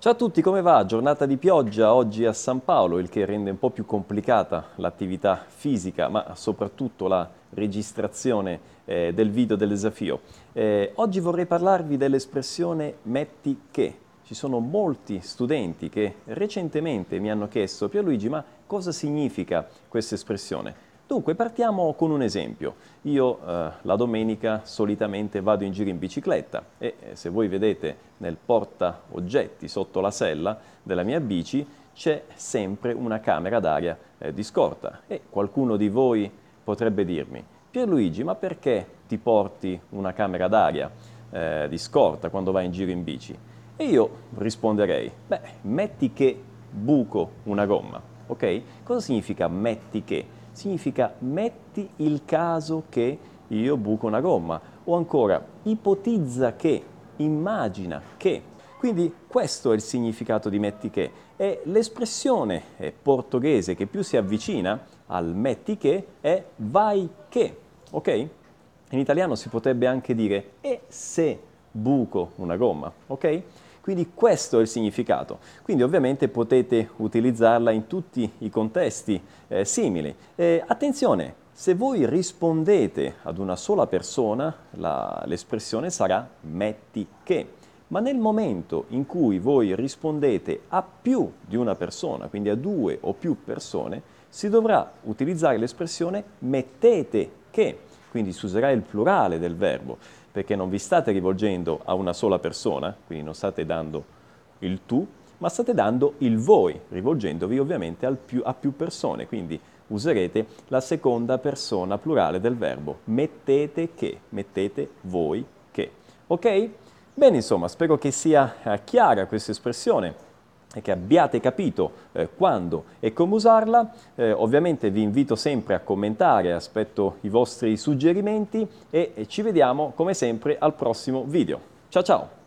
Ciao a tutti, come va? Giornata di pioggia oggi a San Paolo, il che rende un po' più complicata l'attività fisica, ma soprattutto la registrazione eh, del video del desafio. Eh, oggi vorrei parlarvi dell'espressione metti che. Ci sono molti studenti che recentemente mi hanno chiesto, Pierluigi, ma cosa significa questa espressione? Dunque, partiamo con un esempio. Io eh, la domenica solitamente vado in giro in bicicletta e eh, se voi vedete nel porta oggetti sotto la sella della mia bici c'è sempre una camera d'aria eh, di scorta e qualcuno di voi potrebbe dirmi Pierluigi, ma perché ti porti una camera d'aria eh, di scorta quando vai in giro in bici? E io risponderei, beh, metti che buco una gomma, ok? Cosa significa metti che? Significa metti il caso che io buco una gomma o ancora ipotizza che, immagina che. Quindi questo è il significato di metti che e l'espressione portoghese che più si avvicina al metti che è vai che, ok? In italiano si potrebbe anche dire e se buco una gomma, ok? Quindi questo è il significato. Quindi ovviamente potete utilizzarla in tutti i contesti eh, simili. Eh, attenzione, se voi rispondete ad una sola persona, l'espressione sarà metti che. Ma nel momento in cui voi rispondete a più di una persona, quindi a due o più persone, si dovrà utilizzare l'espressione mettete che, quindi si userà il plurale del verbo perché non vi state rivolgendo a una sola persona, quindi non state dando il tu, ma state dando il voi, rivolgendovi ovviamente più, a più persone, quindi userete la seconda persona plurale del verbo, mettete che, mettete voi che. Ok? Bene, insomma, spero che sia eh, chiara questa espressione e che abbiate capito eh, quando e come usarla. Eh, ovviamente vi invito sempre a commentare, aspetto i vostri suggerimenti e, e ci vediamo come sempre al prossimo video. Ciao ciao!